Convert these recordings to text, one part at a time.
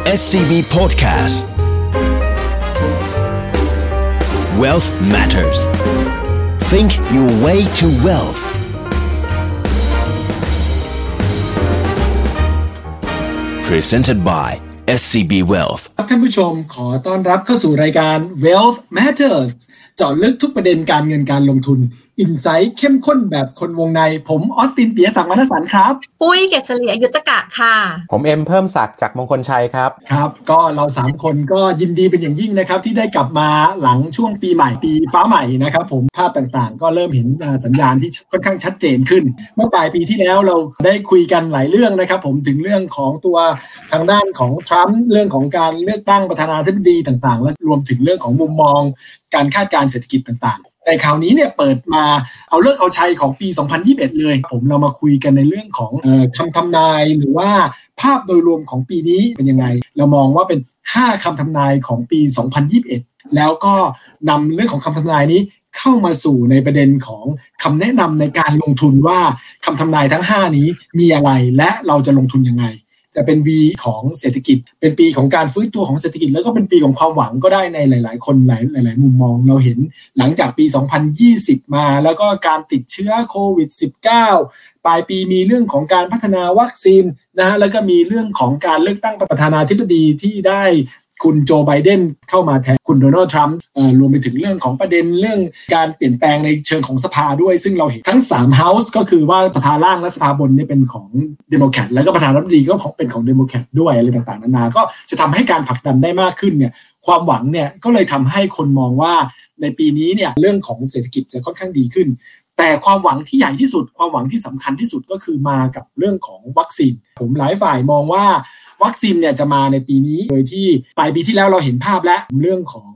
SCB Podcast Wealth Matters Think your way to wealth Presented by SCB Wealth ท่านผู้ชมขอต้อนรับเข้าสู่รายการ Wealth Matters เจาะลึกทุกประเด็นการเงินการลงทุน อินไซต์เข้มข้นแบบคนวงใน ผมออสตินเปียสังวรรณสันครับ ปุ้ยเกษรีอายุตกะค่ะ ผมเอ็มเพิ่มศักดิ์จากมงคลชัยครับ ครับ ก็เราสามคนก็ยินดีเป็นอย่างยิ่งนะครับ ที่ได้กลับมาหลังช่วงปีใหม่ปีฟ้าใหม่นะครับ ผมภาพต่างๆ ก็เริ่มเห็นสัญญาณที่ค่อนข้างชัดเจนขึ้น เมื่อปลายปีที่แล้วเราได้คุยกันหลายเรื่องนะครับ ผมถึงเรื่องของตัวทางด้านของทรัมป์เรื่องของการเลือกตั้งประธานาธิบดีต่างๆ และรวมถึงเรื่องของมุมมอง การคาดการเศรษฐกิจต่างๆ แต่คราวนี้เนี่ยเปิดมาเอาเลิกเอาชัยของปี 2021 เลย ผมเรามาคุยกันในเรื่องของคำทำนายหรือว่าภาพโดยรวมของปีนี้เป็นยังไง เรามองว่าเป็น 5 คำทำนายของปี 2021 แล้วก็นำเรื่องของคำทำนายนี้เข้ามาสู่ในประเด็นของคำแนะนำในการลงทุนว่าคำทำนายทั้ง 5 นี้มีอะไรและเราจะลงทุนยังไง จะเป็น V ของเศรษฐกิจ เป็นปีของการฟื้นตัวของเศรษฐกิจ แล้วก็เป็นปีของความหวังก็ได้ในหลาย ๆ คนหลายหลาย ๆ มุมมอง เราเห็นหลังจากปี 2020 มา แล้วก็การติดเชื้อโควิด -19 ปลายปีมีเรื่องของการพัฒนาวัคซีนนะฮะแล้วก็มีเรื่องของการเลือกตั้งประธานาธิบดีที่ได้ คุณโจไบเดนเข้ามาแทนคุณโดนัลด์ทรัมป์รวมไปถึงเรื่องของประเด็นเรื่องการเปลี่ยนแปลงในเชิงของสภาด้วย ซึ่งเราเห็นทั้ง3 House ก็คือว่าสภาล่างและสภาบนนี่เป็นของเดโมแครตแล้วก็ประธานาธิบดีก็เป็นของเดโมแครตด้วยอะไรต่างๆนานาก็จะทำให้การผลักดันได้มากขึ้นเนี่ยความหวังเนี่ยก็เลยทำให้คนมองว่าในปีนี้เนี่ยเรื่องของเศรษฐกิจจะค่อนข้างดีขึ้น แต่ความหวังที่ใหญ่ที่สุด ความหวังที่สำคัญที่สุดก็คือมากับเรื่องของวัคซีน ผมหลายฝ่ายมองว่า วัคซีนเนี่ยจะมาในปีนี้ โดยที่ปลายปีที่แล้วเราเห็นภาพแล้วเรื่องของ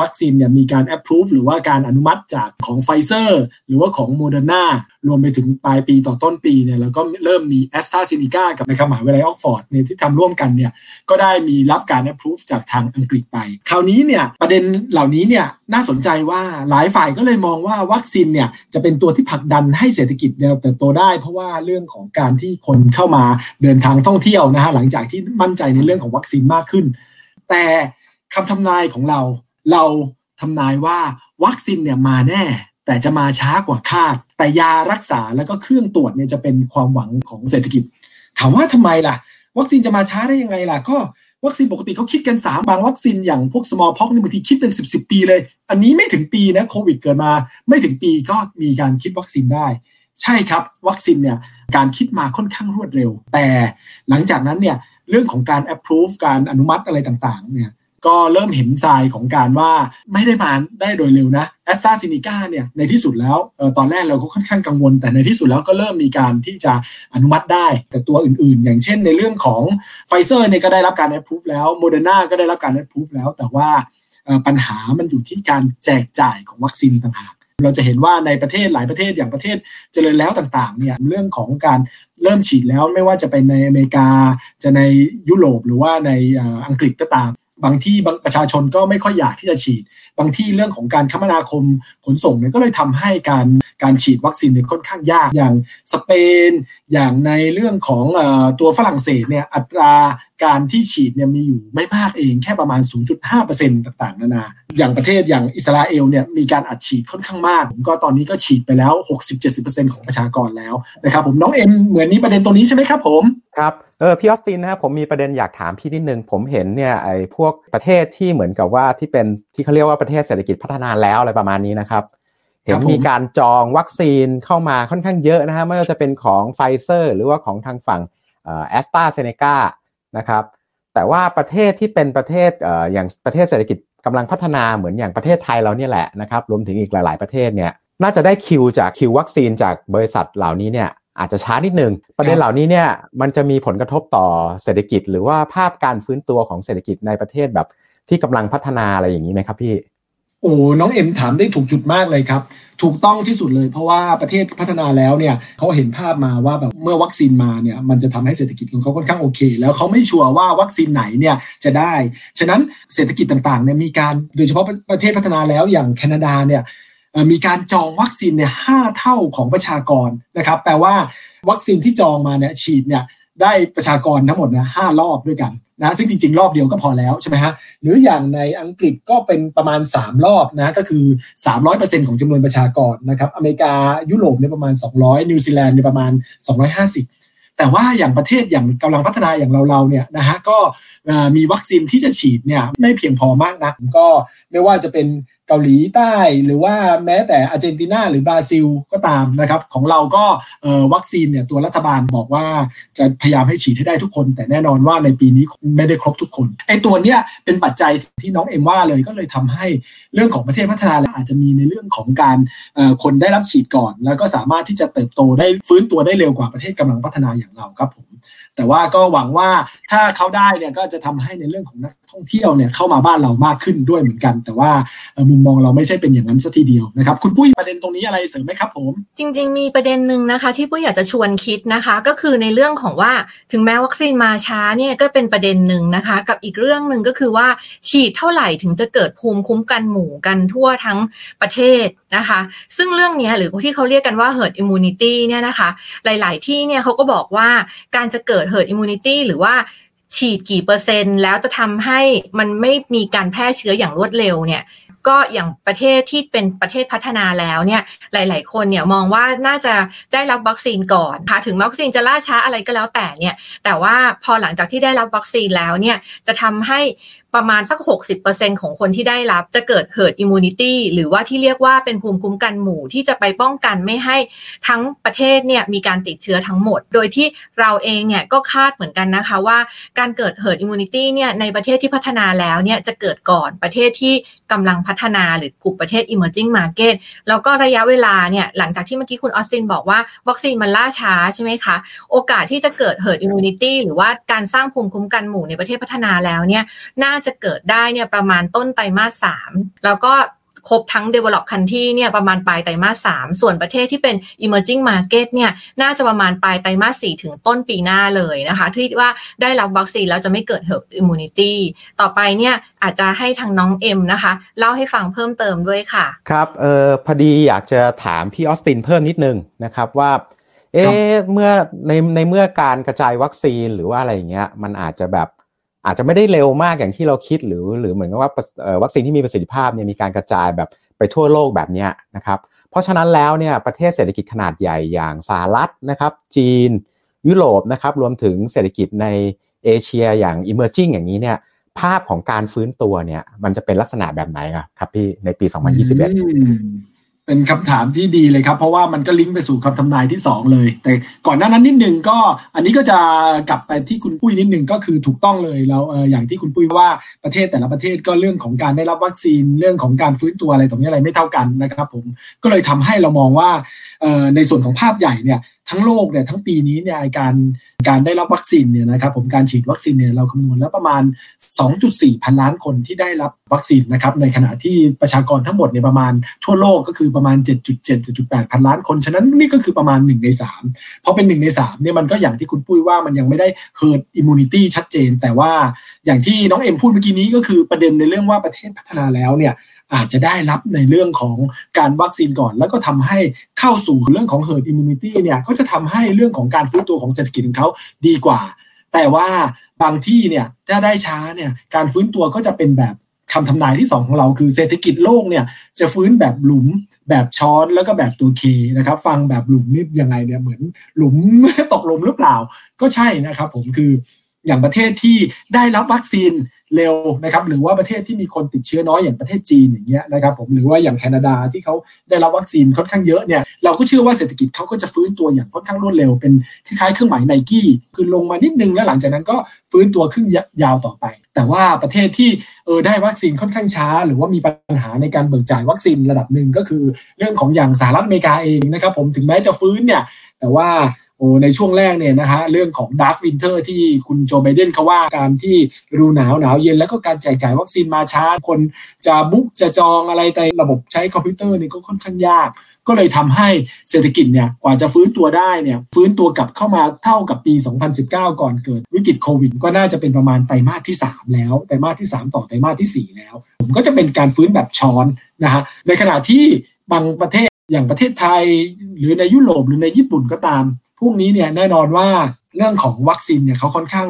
วัคซีนเนี่ยมีการ approve หรือว่าการอนุมัติจากของไฟเซอร์หรือว่าของโมเดอร์นารวมไปถึงปลายปีต่อต้นปีเนี่ยแล้วก็เริ่มมีแอสตราเซเนกากับในมหาวิทยาลัยออกซ์ฟอร์ดเนี่ยที่ทำร่วมกันเนี่ยก็ได้มีรับการ approve จากทางอังกฤษไป คราวนี้เนี่ยประเด็นเหล่านี้เนี่ยน่าสนใจว่าหลายฝ่ายก็เลยมองว่าวัคซีนเนี่ยจะเป็นตัวที่ผลักดันให้เศรษฐกิจเนี่ยเติบโตได้ เพราะว่าเรื่องของการที่คนเข้ามาเดินทางท่องเที่ยวนะฮะหลังจากที่มั่นใจในเรื่องของวัคซีนมากขึ้น แต่คำทำนายของเราเราทำนายว่าวัคซีนเนี่ยมาแน่ แต่จะมาช้ากว่าคาด แต่ยารักษาแล้วก็เครื่องตรวจเนี่ยจะเป็นความหวังของเศรษฐกิจ ถามว่าทำไมล่ะ วัคซีนจะมาช้าได้ยังไงล่ะ ก็วัคซีนปกติเขาคิดกัน 3 บางวัคซีนอย่างพวก small pox นี่บางทีคิดเป็น10บสปีเลย อันนี้ไม่ถึงปีนะโควิดเกิดมา ไม่ถึงปีก็มีการคิดวัคซีนได้ ใช่ครับ วัคซีนเนี่ยการคิดมาค่อนข้างรวดเร็ว แต่หลังจากนั้นเนี่ยเรื่องของการ approve การอนุมัติอะไรต่างๆเนี่ย ก็เริ่มเห็นทรายของการว่าไม่ได้มาได้โดยเร็วนะแอสตราซินิกาเนี่ยในที่สุดแล้วออตอนแรกเราก็ค่อนข้างกังวล แต่ในที่สุดแล้วก็เริ่มมีการที่จะอนุมัติได้แต่ตัวอื่นๆ อย่างเช่นในเรื่องของไฟเซอร์เนี่ยก็ได้รับการ approve แล้วโมเดอร์นาก็ได้รับการ approve แล้ว แต่ว่าปัญหามันอยู่ที่การแจกจ่ายของวัคซีนต่างหากเราจะเห็นว่าในประเทศหลายประเทศอย่างประเทศเจริญแล้วต่างๆเนี่ยเรื่องของการเริ่มฉีดแล้วไม่ว่าจะเป็นในอเมริกาจะในยุโรปหรือว่าในอังกฤษก็ตาม บางที่ประชาชนก็ไม่ค่อยอยากที่จะฉีด บางที่เรื่องของการคมนาคมขนส่งเนี่ยก็เลยทำให้การการฉีดวัคซีนเนี่ยค่อนข้างยากอย่างสเปน อย่างในเรื่องของอตัวฝรั่งเศสเนี่ยอัตราการที่ฉีดเนี่ยมีอยู่ไม่มากเองแค่ประมาณ 0.5%ต่างๆ นานา อย่างประเทศอย่างอิสราเอลเนี่ยมีการอัดฉีดค่อนข้างมาก ผมก็ตอนนี้ก็ฉีดไปแล้ว 60-70%ของประชากรแล้วนะครับผมน้องเอ็มเหมือนนี้ประเด็นตรงนี้ใช่ไหมครับผมครับ เออพี่ออสตินนะครับผมมีประเด็นอยากถามพี่นิดนึง ผมเห็นเนี่ยไอ้พวกประเทศที่เหมือนกับว่าที่เป็นที่เขาเรียกว่าประเทศเศรษฐกิจพัฒนาแล้วอะไรประมาณนี้นะครับ เห็นมีการจองวัคซีนเข้ามาค่อนข้างเยอะนะฮะไม่ว่าจะเป็นของไฟเซอร์หรือว่าของทางฝั่งแอสตราเซเนกานะครับแต่ว่าประเทศที่เป็นประเทศอย่างประเทศเศรษฐกิจกำลังพัฒนาเหมือนอย่างประเทศไทยเราเนี่ยแหละนะครับรวมถึงอีกหลาย ๆประเทศเนี่ยน่าจะได้คิวจากคิววัคซีนจากบริษัทเหล่านี้เนี่ย อาจจะช้านิดนึง ประเด็นเหล่านี้เนี่ยมันจะมีผลกระทบต่อเศรษฐกิจ หรือว่าภาพการฟื้นตัวของเศรษฐกิจในประเทศแบบที่กำลังพัฒนาอะไรอย่างนี้ไหมครับพี่โอ้น้องเอ็มถามได้ถูกจุดมากเลยครับ ถูกต้องที่สุดเลยเพราะว่าประเทศพัฒนาแล้วเนี่ยเขาเห็นภาพมาว่าแบบเมื่อวัคซีนมาเนี่ยมันจะทำให้เศรษฐกิจของเขาค่อนข้างโอเค แล้วเขาไม่ชัวร์ว่าวัคซีนไหนเนี่ยจะได้ ฉะนั้นเศรษฐกิจต่างๆเนี่ยมีการโดยเฉพาะประเทศพัฒนาแล้วอย่างแคนาดาเนี่ย มีการจองวัคซีนเนี่ยห้าเท่าของประชากรนะครับ แปลว่าวัคซีนที่จองมาเนี่ยฉีดเนี่ยได้ประชากรทั้งหมดนี่ยห้ารอบด้วยกันนะซึ่งจริง ๆ รอบเดียวก็พอแล้วใช่ไหมฮะหรืออย่างในอังกฤษก็เป็นประมาณ 3 รอบนะก็คือ 300%ของจำนวนประชากรนะครับอเมริกายุโรปเนี่ยประมาณ 200 นิวซีแลนด์เนี่ยประมาณ 250 แต่ว่าอย่างประเทศอย่างกำลังพัฒนาอย่างเราๆเนี่ยนะฮะก็มีวัคซีนที่จะฉีดเนี่ยไม่เพียงพอมากนักก็ไม่ว่าจะเป็น เกาหลีใต้ หรือว่าแม้แต่อาร์เจนตินาหรือบราซิลก็ตามนะครับของเราก็วัคซีนเนี่ยตัวรัฐบาลบอกว่าจะพยายามให้ฉีดให้ได้ทุกคน แต่แน่นอนว่าในปีนี้ไม่ได้ครบทุกคนไอ้ตัวเนี้ยเป็นปัจจัยที่น้องเอ็มว่าเลยก็เลยทำให้เรื่องของประเทศพัฒนาอาจจะมีในเรื่องของการคนได้รับฉีดก่อน แล้วก็สามารถที่จะเติบโตได้ฟื้นตัวได้เร็วกว่าประเทศกำลังพัฒนาอย่างเราครับผม แต่ว่าก็หวังว่าถ้าเขาได้เนี่ยก็จะทำให้ในเรื่องของนักท่องเที่ยวเนี่ยเข้ามาบ้านเรามากขึ้นด้วยเหมือนกัน แต่ว่ามุมมองเราไม่ใช่เป็นอย่างนั้นสัทีเดียวนะครับ คุณปุ้ยประเด็นตรงนี้อะไรเสริมไหมครับผม จริง ๆ มีประเด็นหนึ่งนะคะ ที่ปุ้ยอยากจะชวนคิดนะคะ ก็คือในเรื่องของว่าถึงแม้วัคซีนมาช้าเนี่ยก็เป็นประเด็นหนึ่งนะคะ กับอีกเรื่องหนึ่งก็คือว่าฉีดเท่าไหร่ถึงจะเกิดภูมิคุ้มกันหมู่กันทั่วทั้งประเทศนะคะ ซึ่งเรื่องนี้หรือที่เขาเรียกกันว่า herd immunity เนี่ยนะคะ หลาย ๆ ที่เนี่ยเขาก็บอกว่าการจะเกิด herd immunity หรือว่าฉีดกี่เปอร์เซ็นต์ แล้วจะทำให้มันไม่มีการแพร่เชื้ออย่างรวดเร็วเนี่ยก็อย่างประเทศที่เป็นประเทศพัฒนาแล้วเนี่ยหลาย ๆ คนเนี่ยมองว่าน่าจะได้รับวัคซีนก่อนค่ะถึงวัคซีนจะล่าช้าอะไรก็แล้วแต่เนี่ยแต่ว่าพอหลังจากที่ได้รับวัคซีนแล้วเนี่ยจะทำให้ประมาณสัก 60%ของคนที่ได้รับจะเกิด herd immunity หรือว่าที่เรียกว่าเป็นภูมิคุ้มกันหมู่ที่จะไปป้องกันไม่ให้ทั้งประเทศเนี่ยมีการติดเชื้อทั้งหมด โดยที่เราเองเนี่ยก็คาดเหมือนกันนะคะว่าการเกิด herd immunity เนี่ยในประเทศที่พัฒนาแล้วเนี่ยจะเกิดก่อนประเทศที่กำลังพัฒนาหรือกลุ่มประเทศ emerging market แล้วก็ระยะเวลาเนี่ยหลังจากที่เมื่อกี้คุณออสตินบอกว่าวัคซีนมันล่าช้าใช่ไหมคะ โอกาสที่จะเกิด herd immunity หรือว่าการสร้างภูมิคุ้มกันหมู่ในประเทศพัฒนาแล้วเนี่ยน่าจะเกิดได้เนี่ยประมาณต้นไตรมาสสามแล้วก็ครบทั้ง develop country เนี่ยประมาณปลายไตรมาสสามส่วนประเทศที่เป็น emerging market เนี่ยน่าจะประมาณปลายไตรมาสสี่ถึงต้นปีหน้าเลยนะคะ ที่ว่าได้รับวัคซีนแล้วจะไม่เกิด herd immunity ต่อไปเนี่ยอาจจะให้ทางน้องเอ็มนะคะ เล่าให้ฟังเพิ่มเติมด้วยค่ะ ครับเออพอดีอยากจะถามพี่ออสตินเพิ่มนิดนึงนะครับว่าเอ๊เมื่อในในเมื่อการกระจายวัคซีนหรือว่าอะไรอย่างเงี้ยมันอาจจะแบบ อาจจะไม่ได้เร็วมากอย่างที่เราคิดหรือหรือเหมือนกับว่าวัคซีนที่มีประสิทธิภาพเนี่ยมีการกระจายแบบไปทั่วโลกแบบนี้นะครับเพราะฉะนั้นแล้วเนี่ยประเทศเศรษฐกิจขนาดใหญ่อย่างสหรัฐนะครับจีน ยุโรปนะครับรวมถึงเศรษฐกิจในเอเชียอย่าง emerging อย่างนี้เนี่ยภาพของการฟื้นตัวเนี่ยมันจะเป็นลักษณะแบบไหนครับพี่ในปี 2021 เป็นคำถามที่ดีเลยครับ เพราะว่ามันก็ลิงก์ไปสู่คำทำนายที่ 2 เลย แต่ก่อนหน้านั้นนิดนึงก็อันนี้ก็จะกลับไปที่คุณปุ้ยนิดนึงก็คือถูกต้องเลยแล้วอย่างที่คุณปุ้ยว่าประเทศแต่ละประเทศก็เรื่องของการได้รับวัคซีนเรื่องของการฟื้นตัวอะไรตรงนี้อะไรไม่เท่ากันนะครับผมก็เลยทำให้เรามองว่า ในส่วนของภาพใหญ่เนี่ยทั้งโลกเนี่ยทั้งปีนี้เนี่ยการการได้รับวัคซีนเนี่ยนะครับผมการฉีดวัคซีนเนี่ยเราคำนวณแล้วประมาณ 2.4 พันล้านคนที่ได้รับวัคซีนนะครับในขณะที่ประชากรทั้งหมดเนี่ยประมาณทั่วโลกก็คือประมาณ 7.7 7.8พันล้านคน ฉะนั้นนี่ก็คือประมาณ 1 ใน3พอเป็น 1 ใน3เนี่ยมันก็อย่างที่คุณปุ้ยว่ามันยังไม่ได้ herd immunity ชัดเจน แต่ว่าอย่างที่น้องเอ็มพูดเมื่อกี้นี้ก็คือประเด็นในเรื่องว่าประเทศพัฒนาแล้วเนี่ย อาจจะได้รับในเรื่องของการวัคซีนก่อน แล้วก็ทำให้เข้าสู่เรื่องของ herd immunity เนี่ยก็จะทำให้เรื่องของการฟื้นตัวของเศรษฐกิจของเขาดีกว่า แต่ว่าบางที่เนี่ยถ้าได้ช้าเนี่ยการฟื้นตัวก็จะเป็นแบบคำทำนายที่ 2 ของเราคือเศรษฐกิจโลกเนี่ยจะฟื้นแบบหลุมแบบช้อนแล้วก็แบบตัวเคนะครับ ฟังแบบหลุมนี่ยังไงเนี่ยเหมือนหลุมตกหลุมหรือเปล่า ก็ใช่นะครับผมคือ อย่างประเทศที่ได้รับวัคซีนเร็วนะครับหรือว่าประเทศที่มีคนติดเชื้อน้อยอย่างประเทศจีนอย่างเงี้ยนะครับผมหรือว่าอย่างแคนาดาที่เขาได้รับวัคซีนค่อนข้างเยอะเนี่ยเราก็เชื่อว่าเศรษฐกิจเขาก็จะฟื้นตัวอย่างค่อนข้างรวดเร็วเป็นคล้ายๆเครื่องหมายไนกี้คือลงมานิดนึงแล้วหลังจากนั้นก็ฟื้นตัวขึ้นยาวต่อไป แต่ว่าประเทศที่เออได้วัคซีนค่อนข้างช้า หรือว่ามีปัญหาในการเบิกจ่ายวัคซีนระดับหนึ่งก็คือ เรื่องของอย่างสหรัฐอเมริกาเองนะครับผมถึงแม้จะฟื้นเนี่ยแต่ว่า โอ้ในช่วงแรกเนี่ยนะฮะเรื่องของ Dark Winter ที่คุณโจไบเดนเขาว่าการที่ฤดูหนาวหนาวเย็น แล้วก็การแจกจ่ายวัคซีนมาช้าคนจะ book จะจองอะไรในระบบใช้คอมพิวเตอร์นี่ก็ค่อนข้างยาก ก็เลยทำให้เศรษฐกิจเนี่ยกว่าจะฟื้นตัวได้เนี่ยฟื้นตัวกลับเข้ามาเท่ากับปี 2019 ก่อนเกิดวิกฤตโควิด ก็น่าจะเป็นประมาณไตรมาสที่ 3 แล้วไตรมาสที่ 3 ต่อไตรมาสที่ 4 แล้ว ผมก็จะเป็นการฟื้นแบบช้อนนะฮะในขณะที่บางประเทศอย่างประเทศไทยหรือในยุโรปหรือในญี่ปุ่นก็ตาม พรุ่งนี้เนี่ยแน่นอนว่า เรื่องของวัคซีนเนี่ยเขาค่อนข้าง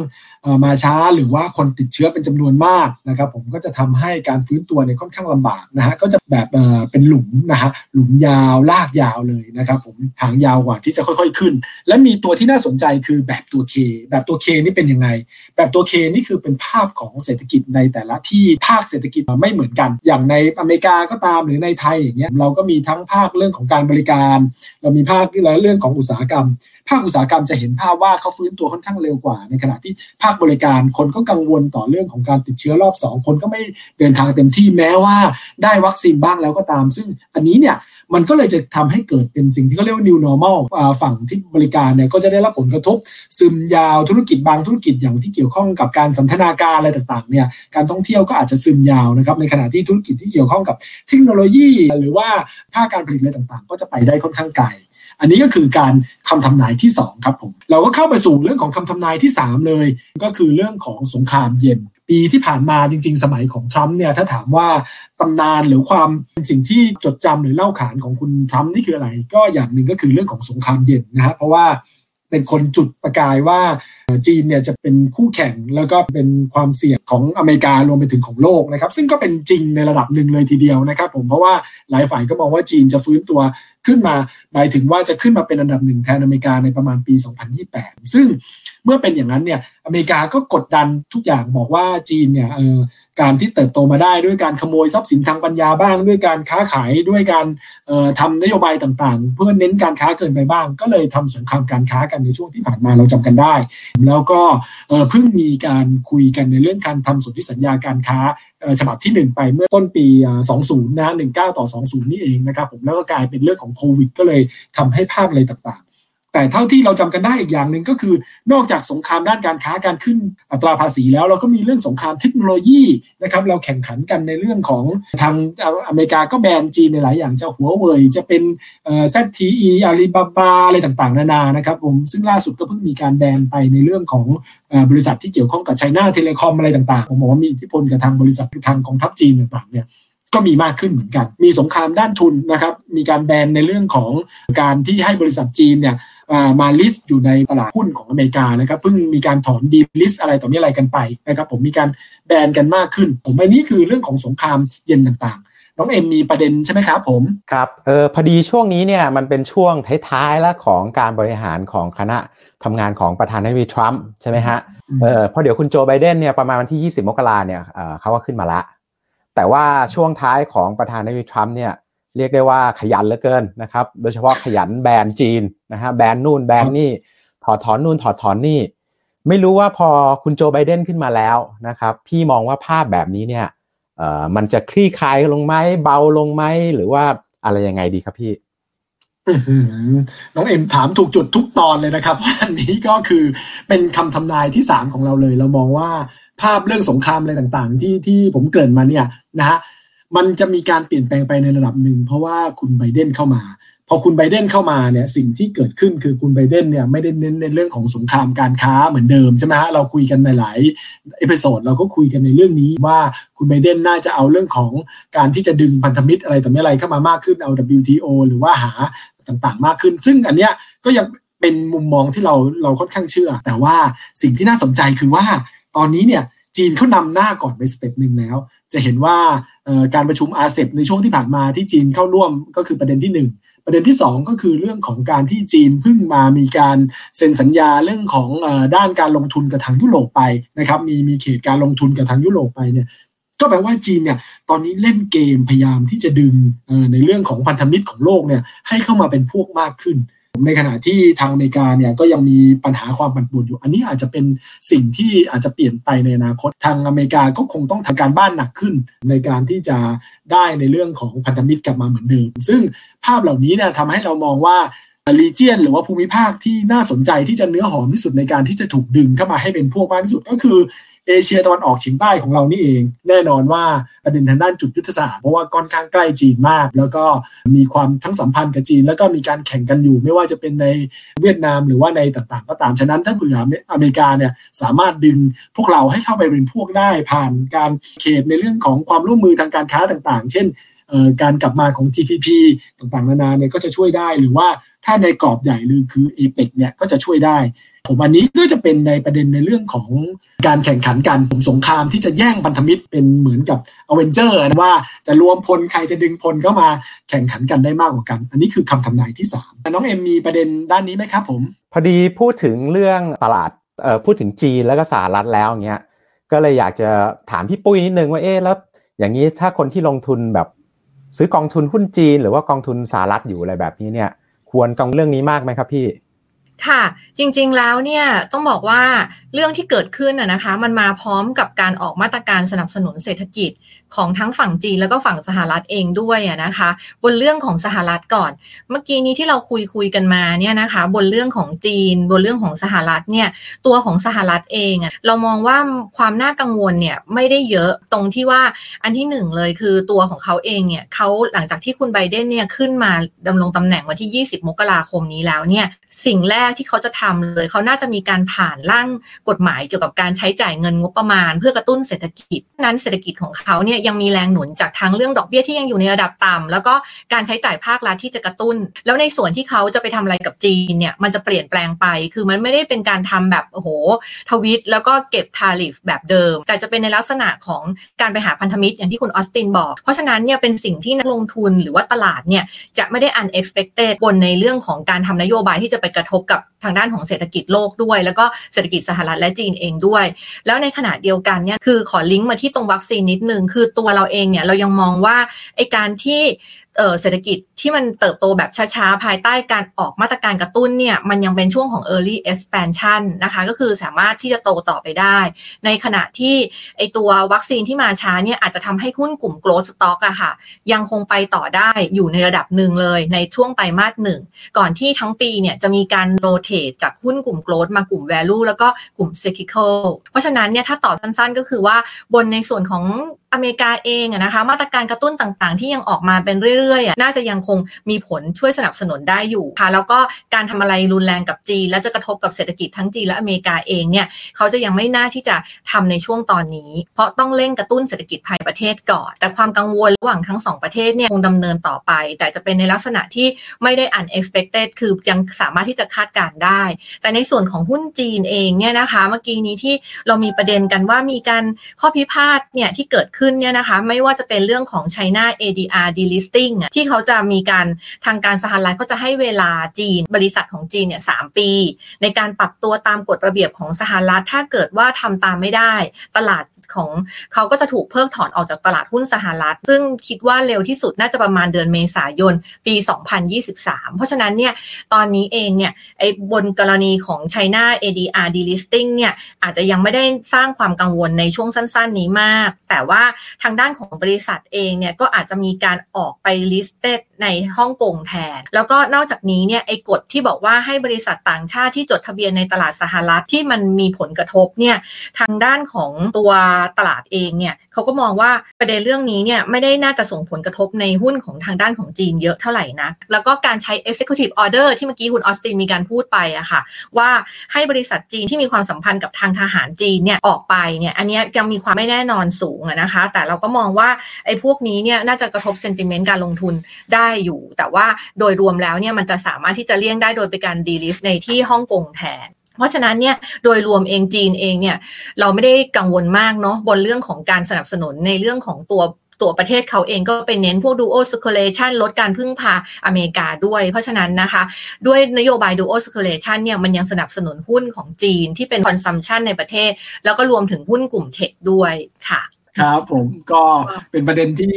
มาช้าหรือว่าคนติดเชื้อเป็นจำนวนมากนะครับ ผมก็จะทำให้การฟื้นตัวเนี่ยค่อนข้างลำบากนะฮะก็จะแบบเป็นหลุมนะฮะหลุมยาวลากยาวเลยนะครับ ผมหางยาวกว่าที่จะค่อยๆขึ้น และมีตัวที่น่าสนใจคือแบบตัว K แบบตัว K นี่เป็นยังไง แบบตัว K นี่คือเป็นภาพของเศรษฐกิจในแต่ละที่ภาคเศรษฐกิจไม่เหมือนกัน อย่างในอเมริกาก็ตามหรือในไทยอย่างเงี้ยเราก็มีทั้งภาคเรื่องของการบริการ เรามีภาคเรื่องของอุตสาหกรรม ภาคอุตสาหกรรมจะเห็นภาพว่าเขาฟื้นตัวค่อนข้างเร็วกว่า ในขณะที่ภาคบริการคนก็กังวลต่อเรื่องของการติดเชื้อรอบ 2 คนก็ไม่เดินทางเต็มที่แม้ว่าได้วัคซีนบ้างแล้วก็ตาม ซึ่งอันนี้เนี่ยมันก็เลยจะทำให้เกิดเป็นสิ่งที่เขาเรียกว่า new normal ฝั่งที่บริการเนี่ยก็จะได้รับผลกระทบ ซึมยาวธุรกิจบางธุรกิจอย่างที่เกี่ยวข้องกับการสันทนาการอะไรต่างๆเนี่ยการท่องเที่ยวก็อาจจะซึมยาวนะครับในขณะที่ธุรกิจที่เกี่ยวข้องกับเทคโนโลยี หรือว่าภาคการผลิตอะไรต่างๆ ก็จะไปได้ค่อนข้างไกล อันนี้ก็คือการคำทำนายที่2ครับผมเราก็เข้าไปสู่เรื่องของคำทำนายที่ 3 เลย ก็คือเรื่องของสงครามเย็น ปีที่ผ่านมาจริง ๆ สมัยของทรัมป์เนี่ยถ้าถามว่าตำนานหรือความเป็นสิ่งที่จดจำหรือเล่าขานของคุณทรัมป์นี่คืออะไร ก็อย่างหนึ่งก็คือเรื่องของสงครามเย็นนะฮะเพราะว่า เป็นคนจุดประกายว่าจีนเนี่ยจะเป็นคู่แข่งแล้วก็เป็นความเสี่ยงของอเมริการวมไปถึงของโลกนะครับ ซึ่งก็เป็นจริงในระดับหนึ่งเลยทีเดียวนะครับผมเพราะว่าหลายฝ่ายก็มองว่าจีนจะฟื้นตัวขึ้นมาหมายถึงว่าจะขึ้นมาเป็นอันดับหนึ่งแทนอเมริกาในประมาณปี 2028 ซึ่ง เมื่อเป็นอย่างนั้นเนี่ยอเมริกาก็กดดันทุกอย่างบอกว่าจีนเนี่ยการที่เติบโตมาได้ด้วยการขโมยทรัพย์สินทางปัญญาบ้าง ด้วยการค้าขายด้วยการทำนโยบายต่างๆ เพื่อเน้นการค้าเกินไปบ้าง ก็เลยทำสงครามการค้ากันในช่วงที่ผ่านมาเราจำกันได้ แล้วก็เพิ่งมีการคุยกันในเรื่องการทำสนธิสัญญาการค้าฉบับที่ 1 ไปเมื่อต้นปี 20 นะ 19 ต่อ 20 นี่เองนะครับผมแล้วก็กลายเป็นเรื่องของโควิด ก็เลยทำให้ภาพอะไรต่าง แต่เท่าที่เราจำกันได้อีกอย่างหนึ่งก็คือ นอกจากสงครามด้านการค้าการขึ้นอัตราภาษีแล้วเราก็มีเรื่องสงครามเทคโนโลยีนะครับเราแข่งขันกันในเรื่องของทางอเมริกาก็แบนจีนในหลายอย่างจะหัวเว่ยจะเป็นเอ่อ ZTE อาลีบาบาอะไรต่างๆ นานานะครับผมซึ่งล่าสุดก็เพิ่งมีการแบนไปในเรื่องของบริษัทที่เกี่ยวข้องกับไชน่าเทเลคอมอะไรต่างๆผมบอกว่ามีอิทธิพลกับทางบริษัททางกองทัพจีนต่างๆเนี่ยก็มีมากขึ้นเหมือนกัน มีสงครามด้านทุนนะครับ มีการแบนในเรื่องของการที่ให้บริษัทจีนเนี่ย มา list อยู่ในตลาดหุ้นของอเมริกานะครับเพิ่งมีการถอน delist อะไรต่อมีอะไรกันไปนะครับผมมีการแบนกันมากขึ้น ผมอันนี้คือเรื่องของสงครามเย็นต่างๆ น้องเอ็มมีประเด็นใช่ไหมครับผมครับเออพอดีช่วงนี้เนี่ยมันเป็นช่วงท้ายๆแล้วของการบริหารของคณะทำงานของประธานาธิบดีทรัมป์ใช่ไหมฮะเออพอเดี๋ยวคุณโจไบเดนเนี่ยประมาณวันที่ 20 มกราเนี่ยเขาก็ขึ้นมาละแต่ว่าช่วงท้ายของประธานาธิบดีทรัมป์เนี่ย เรียกได้ว่าขยันเหลือเกินนะครับ โดยเฉพาะขยันแบรนด์จีนนะฮะแบรนด์นู่นแบรนด์นี่ถอดถอนนู่นถอดถอนนี่ ไม่รู้ว่าพอคุณโจไบเดนขึ้นมาแล้วนะครับ พี่มองว่าภาพแบบนี้เนี่ยเอ่อมันจะคลี่คลายลงไหมเบาลงไหมหรือว่าอะไรยังไงดีครับพี่น้องเอ็มถามถูกจุดทุกตอนเลยนะครับอันนี้ก็คือเป็นคำทำนายที่สามของเราเลย เรามองว่าภาพเรื่องสงครามอะไรต่างๆ ที่ที่ผมเกริ่นมาเนี่ยนะฮะ มันจะมีการเปลี่ยนแปลงไปในระดับหนึ่งเพราะว่าคุณไบเดนเข้ามาพอคุณไบเดนเข้ามาเนี่ยสิ่งที่เกิดขึ้นคือคุณไบเดนเนี่ยไม่ได้เน้นในเรื่องของสงครามการค้าเหมือนเดิมใช่ไหมฮะเราคุยกันในหลาย episode เราก็คุยกันในเรื่องนี้ว่าคุณไบเดนน่าจะเอาเรื่องของการที่จะดึงพันธมิตรอะไรต่อมิอะไรเข้ามามากขึ้นเอา WTO หรือว่าหาต่างๆมากขึ้น ซึ่งอันเนี้ยก็ยังเป็นมุมมองที่เราเราค่อนข้างเชื่อ แต่ว่าสิ่งที่น่าสนใจคือว่าตอนนี้เนี่ย จีนเขานำหน้าก่อนไป step หนึ่งแล้ว จะเห็นว่าการประชุม RCEP ในช่วงที่ผ่านมาที่จีนเข้าร่วมก็คือประเด็นที่ 1 ประเด็นที่ 2 ก็คือเรื่องของการที่จีนเพิ่งมามีการเซ็นสัญญาเรื่องของด้านการลงทุนกับทางยุโรปไปนะครับมีมีเขตการลงทุนกับทางยุโรปไปเนี่ยก็แปลว่าจีนเนี่ยตอนนี้เล่นเกมพยายามที่จะดึงในเรื่องของพันธมิตรของโลกเนี่ยให้เข้ามาเป็นพวกมากขึ้น ในขณะที่ทางอเมริกาเนี่ยก็ยังมีปัญหาความปั่นป่วนอยู่ อันนี้อาจจะเป็นสิ่งที่อาจจะเปลี่ยนไปในอนาคต ทางอเมริกาก็คงต้องทำการบ้านหนักขึ้น ในการที่จะได้ในเรื่องของพันธมิตรกลับมาเหมือนเดิม ซึ่งภาพเหล่านี้เนี่ยทำให้เรามองว่าลีเจียนหรือว่าภูมิภาคที่น่าสนใจที่จะเนื้อหอมที่สุดในการที่จะถูกดึงเข้ามาให้เป็นพวกมากที่สุดก็คือ เอเชียตะวันออกเฉียงใต้ของเรานี่เอง แน่นอนว่าประเด็นทางด้านจุดยุทธศาสตร์เพราะว่าค่อนข้างใกล้จีนมาก แล้วก็มีความทั้งสัมพันธ์กับจีน แล้วก็มีการแข่งกันอยู่ ไม่ว่าจะเป็นในเวียดนามหรือว่าในต่างๆ ก็ตามฉะนั้นถ้าเผื่ออเมริกาเนี่ยสามารถดึงพวกเราให้เข้าไปเป็นพวกได้ผ่านการเขตในเรื่องของความร่วมมือทางการค้าต่างๆ เช่นการกลับมาของ TPP ต่างๆ นานาเนี่ยก็จะช่วยได้หรือว่า ถ้าในกรอบใหญ่หรือคือเอเปกเนี่ยก็จะช่วยได้ ผมอันนี้ก็จะเป็นในประเด็นในเรื่องของการแข่งขันกันผมสงครามที่จะแย่งพันธมิตรเป็นเหมือนกับ Avenger นะว่าจะรวมพลใครจะดึงพลเข้ามาแข่งขันกันได้มากกว่ากัน อันนี้คือคำทำนายที่3น้องเอ็มมีประเด็นด้านนี้ไหมครับผมพอดีพูดถึงเรื่องตลาดเอ่อพูดถึงจีนแล้วก็สหรัฐแล้วเงี้ยก็เลยอยากจะถามพี่ปุ้ยนิดนึงว่าเอ๊ะแล้วอย่างนี้ถ้าคนที่ลงทุนแบบซื้อกองทุนหุ้นจีน หรือว่ากองทุนสหรัฐอยู่อะไรแบบนี้เนี่ย ควรกังวลเรื่องนี้มากไหมครับพี่ค่ะจริงๆแล้วเนี่ยต้องบอกว่าเรื่องที่เกิดขึ้นนะคะ มันมาพร้อมกับการออกมาตรการสนับสนุนเศรษฐกิจ ของทั้งฝั่งจีนแล้วก็ฝั่งสหรัฐเองด้วยนะคะ บนเรื่องของสหรัฐก่อน เมื่อกี้นี้ที่เราคุยคุยกันมาเนี่ยนะคะ บนเรื่องของจีน บนเรื่องของสหรัฐเนี่ยตัวของสหรัฐเองอะเรามองว่าความน่ากังวลเนี่ยไม่ได้เยอะตรงที่ว่าอันที่หนึ่งเลยคือตัวของเขาเองเนี่ยเขาหลังจากที่คุณไบเดนเนี่ยขึ้นมาดำรงตำแหน่งวันที่ 20 มกราคมนี้แล้วเนี่ยสิ่งแรกที่เขาจะทำเลย เขาน่าจะมีการผ่านร่างกฎหมายเกี่ยวกับการใช้จ่ายเงินงบประมาณ เพื่อกระตุ้นเศรษฐกิจนั้นเศรษฐกิจของเขาเนี่ยยังมีแรงหนุนจากทั้งเรื่องดอกเบี้ยที่ยังอยู่ในระดับต่ำแล้วก็การใช้จ่ายภาครัฐที่จะกระตุ้น แล้วในส่วนที่เขาจะไปทำอะไรกับจีนเนี่ยมันจะเปลี่ยนแปลงไป คือมันไม่ได้เป็นการทำแบบโอ้โหทวิต แล้วก็เก็บทาริฟแบบเดิม แต่จะเป็นในลักษณะของการไปหาพันธมิตรอย่างที่คุณออสตินบอก เพราะฉะนั้นเนี่ยเป็นสิ่งที่นักลงทุนหรือว่าตลาดเนี่ยจะไม่ได้ unexpected บนในเรื่องของการทำนโยบายที่จะไปกระทบกับ ทางด้านของเศรษฐกิจโลกด้วย แล้วก็เศรษฐกิจสหรัฐและจีนเองด้วย แล้วในขณะเดียวกันเนี่ยคือขอลิงก์มาที่ตรงวัคซีนนิดนึงคือตัวเราเองเนี่ยเรายังมองว่าไอการที่ เศรษฐกิจที่มันเติบโตแบบช้าๆ ภายใต้การออกมาตรการกระตุ้นเนี่ยมันยังเป็นช่วงของ early expansion นะคะก็คือสามารถที่จะโตต่อไปได้ ในขณะที่ไอตัววัคซีนที่มาช้าเนี่ยอาจจะทำให้หุ้นกลุ่ม growth stock อะค่ะ ยังคงไปต่อได้อยู่ในระดับหนึ่งเลยในช่วงไตรมาสหนึ่งก่อนที่ทั้งปีเนี่ยจะมีการโรเตทจากหุ้นกลุ่ม growth มากลุ่ม value แล้วก็กลุ่ม cyclical เพราะฉะนั้นเนี่ยถ้าตอบสั้นๆ ก็คือว่าบนในส่วนของ อเมริกาเองนะคะมาตรการกระตุ้นต่างๆ ที่ยังออกมาเป็นเรื่อยๆน่าจะยังคงมีผลช่วยสนับสนุนได้อยู่ค่ะ แล้วก็การทำอะไรรุนแรงกับจีน และจะกระทบกับเศรษฐกิจทั้งจีนและอเมริกาเองเนี่ยเขาจะยังไม่น่าที่จะทำในช่วงตอนนี้ เพราะต้องเร่งกระตุ้นเศรษฐกิจภายประเทศก่อน แต่ความกังวลระหว่างทั้งสองประเทศเนี่ยคงดำเนินต่อไป แต่จะเป็นในลักษณะที่ไม่ได้ unexpected คือยังสามารถที่จะคาดการได้ แต่ในส่วนของหุ้นจีนเองเนี่ยนะคะ เมื่อกี้นี้ที่เรามีประเด็นกันว่ามีการข้อพิพาทเนี่ยที่เกิดขึ้นขึ้นเนี่ยนะคะ ไม่ว่าจะเป็นเรื่องของ China ADR delisting ที่เขาจะมีการทางการสหรัฐเขาจะให้เวลาจีน บริษัทของจีนเนี่ยสปี ในการปรับตัวตามกฎระเบียบของสหรัฐถ้าเกิดว่าทำตามไม่ได้ ตลาด ของเขาก็จะถูกเพิกถอนออกจากตลาดหุ้นสหรัฐ ซึ่งคิดว่าเร็วที่สุดน่าจะประมาณเดือนเมษายนปี 2023 เพราะฉะนั้นเนี่ยตอนนี้เองเนี่ยไอ้บนกรณีของ China ADR delisting เนี่ยอาจจะยังไม่ได้สร้างความกังวลในช่วงสั้น ๆ นี้มาก แต่ว่าทางด้านของบริษัทเองเนี่ยก็อาจจะมีการออกไป listed ในฮ่องกงแทน แล้วก็นอกจากนี้เนี่ยไอ้กฎที่บอกว่าให้บริษัทต่างชาติที่จดทะเบียนในตลาดสหรัฐที่มันมีผลกระทบเนี่ยทางด้านของตัวตลาดเองเนี่ยเขาก็มองว่าประเด็นเรื่องนี้เนี่ยไม่ได้น่าจะส่งผลกระทบในหุ้นของทางด้านของจีนเยอะเท่าไหร่นะแล้วก็การใช้ executive order ที่เมื่อกี้คุณออสตินมีการพูดไปอะค่ะ ว่าให้บริษัทจีนที่มีความสัมพันธ์กับทางทหารจีนเนี่ยออกไปเนี่ยอันนี้ยังมีความไม่แน่นอนสูงนะคะ แต่เราก็มองว่าไอ้พวกนี้เนี่ยน่าจะกระทบเซนติเมนต์การลงทุนได้อยู่ แต่ว่าโดยรวมแล้วเนี่ยมันจะสามารถที่จะเลี่ยงได้โดยเป็นการดีลิสในที่ฮ่องกงแทนเพราะฉะนั้นเนี่ยโดยรวมเองจีนเองเนี่ยเราไม่ได้กังวลมากเนาะบนเรื่องของการสนับสนุนในเรื่องของตัวตัวประเทศเขาเองก็ไปเน้นพวก duo circulation ลดการพึ่งพาอเมริกาด้วย เพราะฉะนั้นนะคะ ด้วยนโยบาย duo circulation เนี่ยมันยังสนับสนุนหุ้นของจีนที่เป็น consumption ในประเทศ แล้วก็รวมถึงหุ้นกลุ่มเทคด้วยค่ะ ครับผมก็เป็นประเด็นที่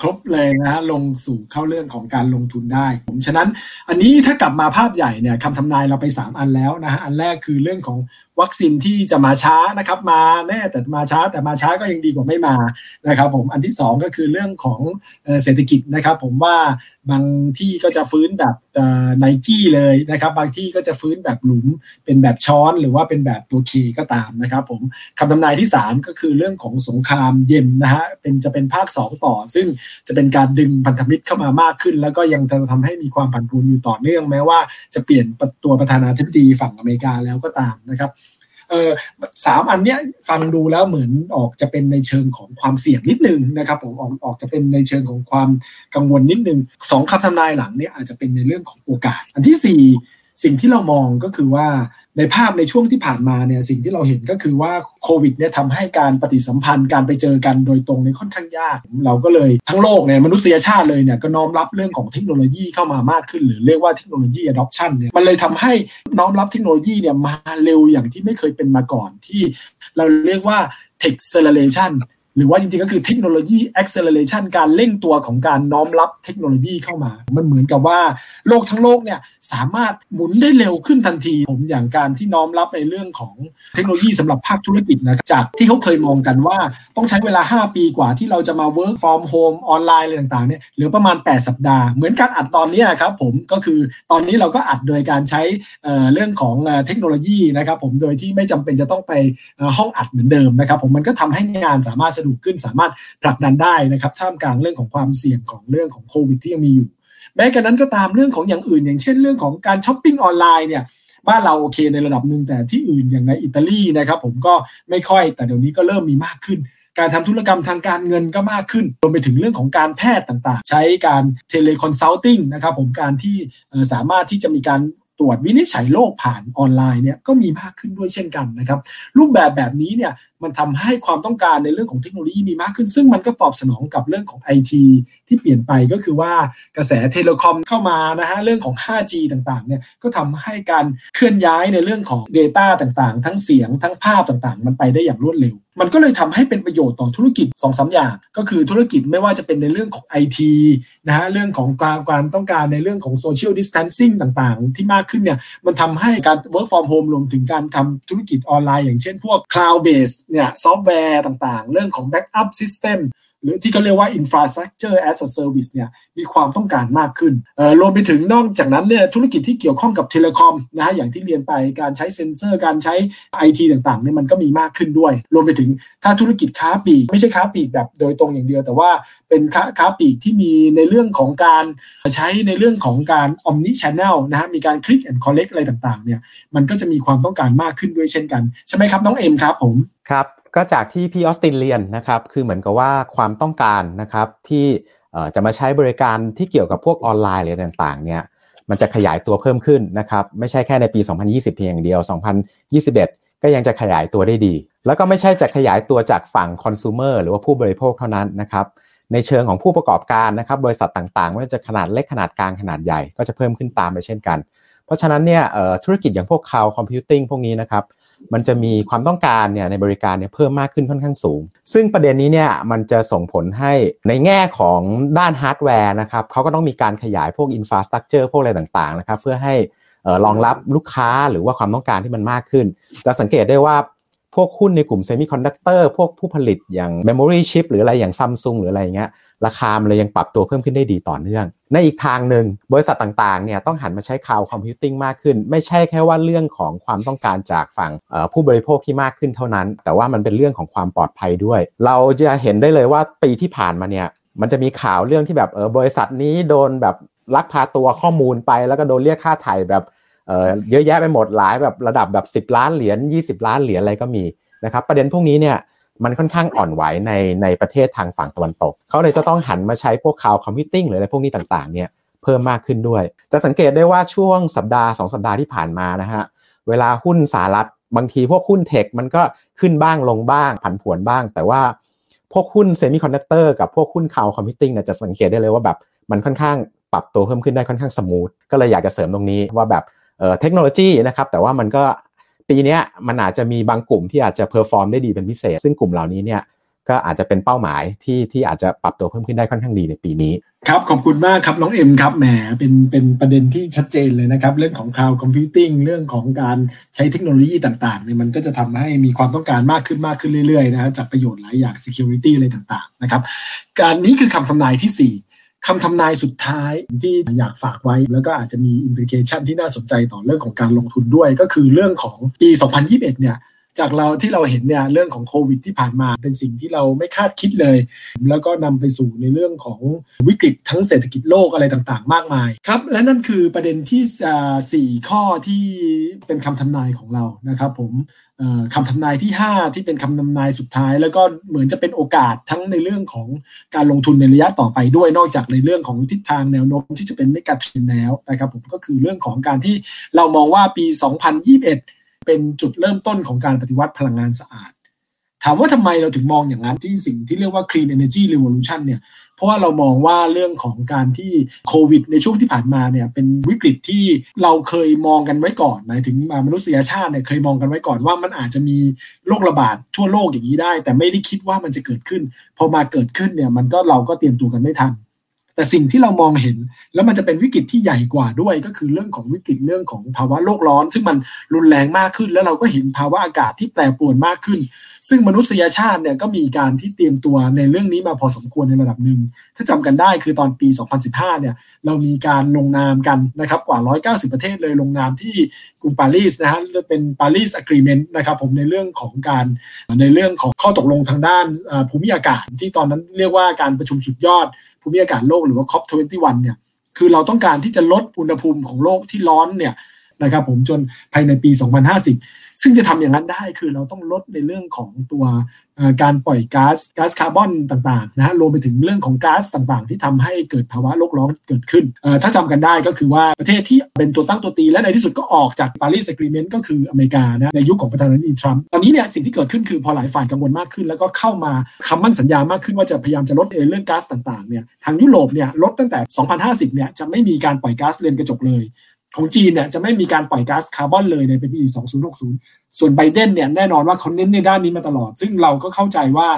ครบเลยนะฮะลงสู่เข้าเรื่องของการลงทุนได้ ผมฉะนั้นอันนี้ถ้ากลับมาภาพใหญ่เนี่ยคำทำนายเราไป 3 อันแล้วนะฮะอันแรกคือเรื่องของวัคซีนที่จะมาช้านะครับ มาแน่แต่มาช้าแต่มาช้าก็ยังดีกว่าไม่มานะครับ ผมอันที่ 2 ก็คือเรื่องของเศรษฐกิจนะครับ ผมว่าบางที่ก็จะฟื้นแบบไนกี้เลยนะครับ บางที่ก็จะฟื้นแบบหลุมเป็นแบบช้อนหรือว่าเป็นแบบตัวคีก็ตามนะครับ ผมคำทำนายที่ 3 ก็คือเรื่องของสงครามเย็นนะฮะเป็นจะเป็นภาค 2 ต่อ ซึ่งจะเป็นการดึงพันธมิตรเข้ามามากขึ้น แล้วก็ยังจะทำให้มีความผันผวนอยู่ต่อเนื่องแม้ว่าจะเปลี่ยนตัวประธานาธิบดีฝั่งอเมริกาแล้วก็ตามนะครับเออสามอันเนี้ยฟังดูแล้วเหมือนออกจะเป็นในเชิงของความเสี่ยงนิดนึงนะครับผมออกออกจะเป็นในเชิงของความกังวลนิดนึงสองคำทำนายหลังเนี่ยอาจจะเป็นในเรื่องของโอกาส อันที่สี่ สิ่งที่เรามองก็คือว่าในภาพในช่วงที่ผ่านมาเนี่ยสิ่งที่เราเห็นก็คือว่าโควิดเนี่ยทำให้การปฏิสัมพันธ์การไปเจอกันโดยตรงในค่อนข้างยาก เราก็เลยทั้งโลกเนี่ยมนุษยชาติเลยเนี่ยก็น้อมรับเรื่องของเทคโนโลยีเข้ามามากขึ้น หรือเรียกว่าเทคโนโลยี adoption เนี่ยมันเลยทำให้น้อมรับเทคโนโลยีเนี่ยมาเร็วอย่างที่ไม่เคยเป็นมาก่อนที่ เราเรียกว่า tech acceleration หรือว่าจริงๆก็คือเทคโนโลยี acceleration การเร่งตัวของการน้อมรับเทคโนโลยีเข้ามา มันเหมือนกับว่าโลกทั้งโลกเนี่ยสามารถหมุนได้เร็วขึ้นทันที ผมอย่างการที่น้อมรับในเรื่องของเทคโนโลยีสำหรับภาคธุรกิจนะจากที่เขาเคยมองกันว่าต้องใช้เวลา 5 ปีกว่าที่เราจะมา work from home ออนไลน์อะไรต่างๆเนี่ยเหลือประมาณ 8 สัปดาห์ เหมือนการอัดตอนนี้ครับผมก็คือตอนนี้เราก็อัดโดยการใช้เรื่องของเทคโนโลยีนะครับผมโดยที่ไม่จำเป็นจะต้องไปห้องอัดเหมือนเดิมนะครับผมมันก็ทำให้งานสามารถะดวกขึ้นสามารถผลักดันได้นะครับท่ามกลางเรื่องของความเสี่ยงของเรื่องของโควิดที่ยังมีอยู่ แม้กระนั้นก็ตามเรื่องของอย่างอื่น อย่างเช่นเรื่องของการช้อปปิ้งออนไลน์เนี่ยบ้านเราโอเคในระดับหนึ่งแต่ที่อื่นอย่างในอิตาลีนะครับผมก็ไม่ค่อยแต่เดี๋ยวนี้ก็เริ่มมีมากขึ้น การทำธุรกรรมทางการเงินก็มากขึ้นรวมไปถึงเรื่องของการแพทย์ต่างๆ ใช้การ teleconsulting นะครับผมการที่สามารถที่จะมีการ ตรวจวินิจฉัยโรคผ่านออนไลน์เนี่ยก็มีมากขึ้นด้วยเช่นกันนะครับ รูปแบบแบบนี้เนี่ยมันทำให้ความต้องการในเรื่องของเทคโนโลยีมีมากขึ้น ซึ่งมันก็ตอบสนองกับเรื่องของ IT ที่เปลี่ยนไปก็คือว่ากระแส telecom เข้ามานะฮะเรื่องของ 5G ต่างๆเนี่ยก็ทำให้การเคลื่อนย้ายในเรื่องของ Data ต่างๆ ทั้งเสียงทั้งภาพต่างๆ มันไปได้อย่างรวดเร็ว มันก็เลยทำให้เป็นประโยชน์ต่อธุรกิจ2อสอย่าง ก็คือธุรกิจไม่ว่าจะเป็นในเรื่องของ IT นะฮะเรื่องของการการต้องการในเรื่องของ Social Distancing ต่างๆ ที่มากขึ้นเนี่ยมันทำให้การ work from home รวมถึงการทำธุรกิจออนไลน์ อย่างเช่นพวก cloud based เนี่ยซอฟต์แวร์ต่างๆ เรื่องของ backup system หรือที่เขาเรียกว่า infrastructure as a service เนี่ยมีความต้องการมากขึ้นรวมไปถึงนอกจากนั้นเนี่ยธุรกิจที่เกี่ยวข้องกับเทเลคอมนะฮะอย่างที่เรียนไปการใช้เซ็นเซอร์ การใช้ IT ต่างๆเนี่ยมันก็มีมากขึ้นด้วย รวมไปถึงถ้าธุรกิจค้าปลีกไม่ใช่ค้าปลีกแบบโดยตรงอย่างเดียว แต่ว่าเป็นค้าค้าปลีกที่มีในเรื่องของการใช้ในเรื่องของการ omni channel นะฮะมีการ click and collect อะไรต่างๆเนี่ยมันก็จะมีความต้องการมากขึ้นด้วยเช่นกัน ใช่ไหมครับน้องเอ็มครับผมครับ ก็จากที่พี่ออสตินเรียนนะครับ คือเหมือนกับว่าความต้องการนะครับที่จะมาใช้บริการที่เกี่ยวกับพวกออนไลน์อะไรต่างๆเนี่ยมันจะขยายตัวเพิ่มขึ้นนะครับไม่ใช่แค่ในปี 2020 เพียงอย่างเดียว 2021 ก็ยังจะขยายตัวได้ดี แล้วก็ไม่ใช่จะขยายตัวจากฝั่งคอน sumer หรือว่าผู้บริโภคเท่านั้นนะครับในเชิงของผู้ประกอบการนะครับบริษัทต่างๆไม่ว่าจะขนาดเล็กขนาดกลางขนาดใหญ่ก็จะเพิ่มขึ้นตามไปเช่นกัน เพราะฉะนั้นเนี่ยธุรกิจอย่างพวก cloud computing พวกนี้นะครับ มันจะมีความต้องการเนี่ยในบริการเนี่ยเพิ่มมากขึ้นค่อนข้างสูง ซึ่งประเด็นนี้เนี่ยมันจะส่งผลให้ในแง่ของด้านฮาร์ดแวร์นะครับเขาก็ต้องมีการขยายพวก infrastructure พวกอะไรต่างๆนะครับเพื่อให้รองรับลูกค้าหรือว่าความต้องการที่มันมากขึ้นจะสังเกตได้ว่าพวกหุ้นในกลุ่ม semiconductor พวกผู้ผลิตอย่าง Memory Chip หรืออะไรอย่างซัมซุงหรืออะไรเงี้ยราคามันเลยยังปรับตัวเพิ่มขึ้นได้ดีต่อเนื่อง ในอีกทางหนึ่งบริษัทต่างๆเนี่ยต้องหันมาใช้ cloud computing มากขึ้น ไม่ใช่แค่ว่าเรื่องของความต้องการจากฝั่งผู้บริโภคที่มากขึ้นเท่านั้น แต่ว่ามันเป็นเรื่องของความปลอดภัยด้วย เราจะเห็นได้เลยว่าปีที่ผ่านมาเนี่ยมันจะมีข่าวเรื่องที่แบบเออบริษัทนี้โดนแบบลักพาตัวข้อมูลไป แล้วก็โดนเรียกค่าไถ่แบบเออเยอะแยะไปหมดหลายแบบระดับแบบ 10 ล้านเหรียญ20 ล้านเหรียญอะไรก็มีนะครับประเด็นพวกนี้เนี่ย มันค่อนข้างอ่อนไหวในในประเทศทางฝั่งตะวันตก เขาเลยจะต้องหันมาใช้พวกคาวคอมพิวติ้งหรืออะไรพวกนี้ต่างๆเนี่ยเพิ่มมากขึ้นด้วย จะสังเกตได้ว่าช่วงสัปดาห์ 2 สัปดาห์ที่ผ่านมานะฮะเวลาหุ้นสหรัฐบางทีพวกหุ้น tech มันก็ขึ้นบ้างลงบ้างผันผวนบ้าง แต่ว่าพวกหุ้น semiconductor กับพวกหุ้น cloud computing เนี่ยจะสังเกตได้เลยว่าแบบมันค่อนข้างปรับตัวเพิ่มขึ้นได้ค่อนข้าง smooth ก็เลยอยากจะเสริมตรงนี้ว่าแบบเทคโนโลยีนะครับแต่ว่ามันก็ ปีนี้มันอาจจะมีบางกลุ่มที่อาจจะ perform ได้ดีเป็นพิเศษ ซึ่งกลุ่มเหล่านี้เนี่ยก็อาจจะเป็นเป้าหมายที่ที่อาจจะปรับตัวเพิ่มขึ้นได้ค่อนข้างดีในปีนี้ ครับ ขอบคุณมากครับ น้องเอ็มครับแหมเป็นเป็นประเด็นที่ชัดเจนเลยนะครับ เรื่องของ cloud computing เรื่องของการใช้เทคโนโลยีต่างๆเนี่ยมันก็จะทำให้มีความต้องการมากขึ้นมากขึ้นเรื่อยๆนะจากประโยชน์หลายอย่าง security อะไรต่างๆนะครับ อันนี้คือคำทำนายที่ 4 คำทำนายสุดท้ายที่อยากฝากไว้ แล้วก็อาจจะมี implication ที่น่าสนใจต่อเรื่องของการลงทุนด้วย ก็คือเรื่องของปี 2021 เนี่ย จากเราที่เราเห็นเนี่ยเรื่องของโควิดที่ผ่านมาเป็นสิ่งที่เราไม่คาดคิดเลย แล้วก็นำไปสู่ในเรื่องของวิกฤตทั้งเศรษฐกิจโลกอะไรต่างๆ มากมายครับ และนั่นคือประเด็นที่สี่ข้อที่เป็นคำทำนายของเรานะครับผมคำทำนายที่ 5 ที่เป็นคำทำนายสุดท้าย แล้วก็เหมือนจะเป็นโอกาสทั้งในเรื่องของการลงทุนในระยะต่อไปด้วยนอกจากในเรื่องของทิศทางแนวโน้มที่จะเป็นไม่กัดเทรนแล้วนะครับผมก็คือเรื่องของการที่เรามองว่าปี 2021 เป็นจุดเริ่มต้นของการปฏิวัติพลังงานสะอาด ถามว่าทำไมเราถึงมองอย่างนั้นที่สิ่งที่เรียกว่า clean energy revolution เนี่ยเพราะว่าเรามองว่าเรื่องของการที่โควิดในช่วงที่ผ่านมาเนี่ยเป็นวิกฤตที่เราเคยมองกันไว้ก่อนหมายถึงมนุษยชาติเนี่ยเคยมองกันไว้ก่อนว่ามันอาจจะมีโรคระบาดทั่วโลกอย่างนี้ได้ แต่ไม่ได้คิดว่ามันจะเกิดขึ้น พอมาเกิดขึ้นเนี่ยมันก็เราก็เตรียมตัวกันไม่ทัน แต่สิ่งที่เรามองเห็นแล้วมันจะเป็นวิกฤตที่ใหญ่กว่าด้วยก็คือเรื่องของวิกฤตเรื่องของภาวะโลกร้อน ซึ่งมันรุนแรงมากขึ้น แล้วเราก็เห็นภาวะอากาศที่แปรปรวนมากขึ้น ซึ่งมนุษยชาติเนี่ยก็มีการที่เตรียมตัวในเรื่องนี้มาพอสมควรในระดับหนึ่ง ถ้าจำกันได้คือตอนปี 2015 เนี่ยเรามีการลงนามกันนะครับกว่า 190 ประเทศเลยลงนามที่กรุงปารีสนะฮะเป็นปารีสอะกรีเมนต์นะครับผมในเรื่องของการในเรื่องของข้อตกลงทางด้านภูมิอากาศ ที่ตอนนั้นเรียกว่าการประชุมสุดยอดภูมิอากาศโลกหรือว่า COP21 เนี่ยคือเราต้องการที่จะลดอุณหภูมิของโลกที่ร้อนเนี่ย นะครับผมจนภายในปี 2050 ซึ่งจะทำอย่างนั้นได้คือเราต้องลดในเรื่องของตัวการปล่อยก๊าซก๊าซคาร์บอนต่างๆนะฮะรวมไปถึงเรื่องของก๊าซต่างๆ ที่ทำให้เกิดภาวะโลกร้อนเกิดขึ้น ถ้าจำกันได้ก็คือว่าประเทศที่เป็นตัวตั้งตัวตี และในที่สุดก็ออกจากปารีสอะกรีเมนต์ก็คืออเมริกานะในยุคขของประธานาธิบดีทรัมป์ตอนนี้เนี่ยสิ่งที่เกิดขึ้นคือพอหลายฝ่ายกังวลมากขึ้น แล้วก็เข้ามาคำมั่นสัญญามากขึ้นว่าจะพยายามจะลดเรื่องก๊าซต่างๆเนี่ยทางยุโรปเนี่ยลดตั้งแต่ 2050 เนี่ยจะไม่มีการปล่อยก๊าซเรือนกระจกเลย ของจีนเนี่ยจะไม่มีการปล่อยก๊าซคาร์บอนเลยในปี 2060 ส่วนไบเดนเนี่ยแน่นอนว่าเขาเน้นในด้านนี้มาตลอด ซึ่งเราก็เข้าใจว่า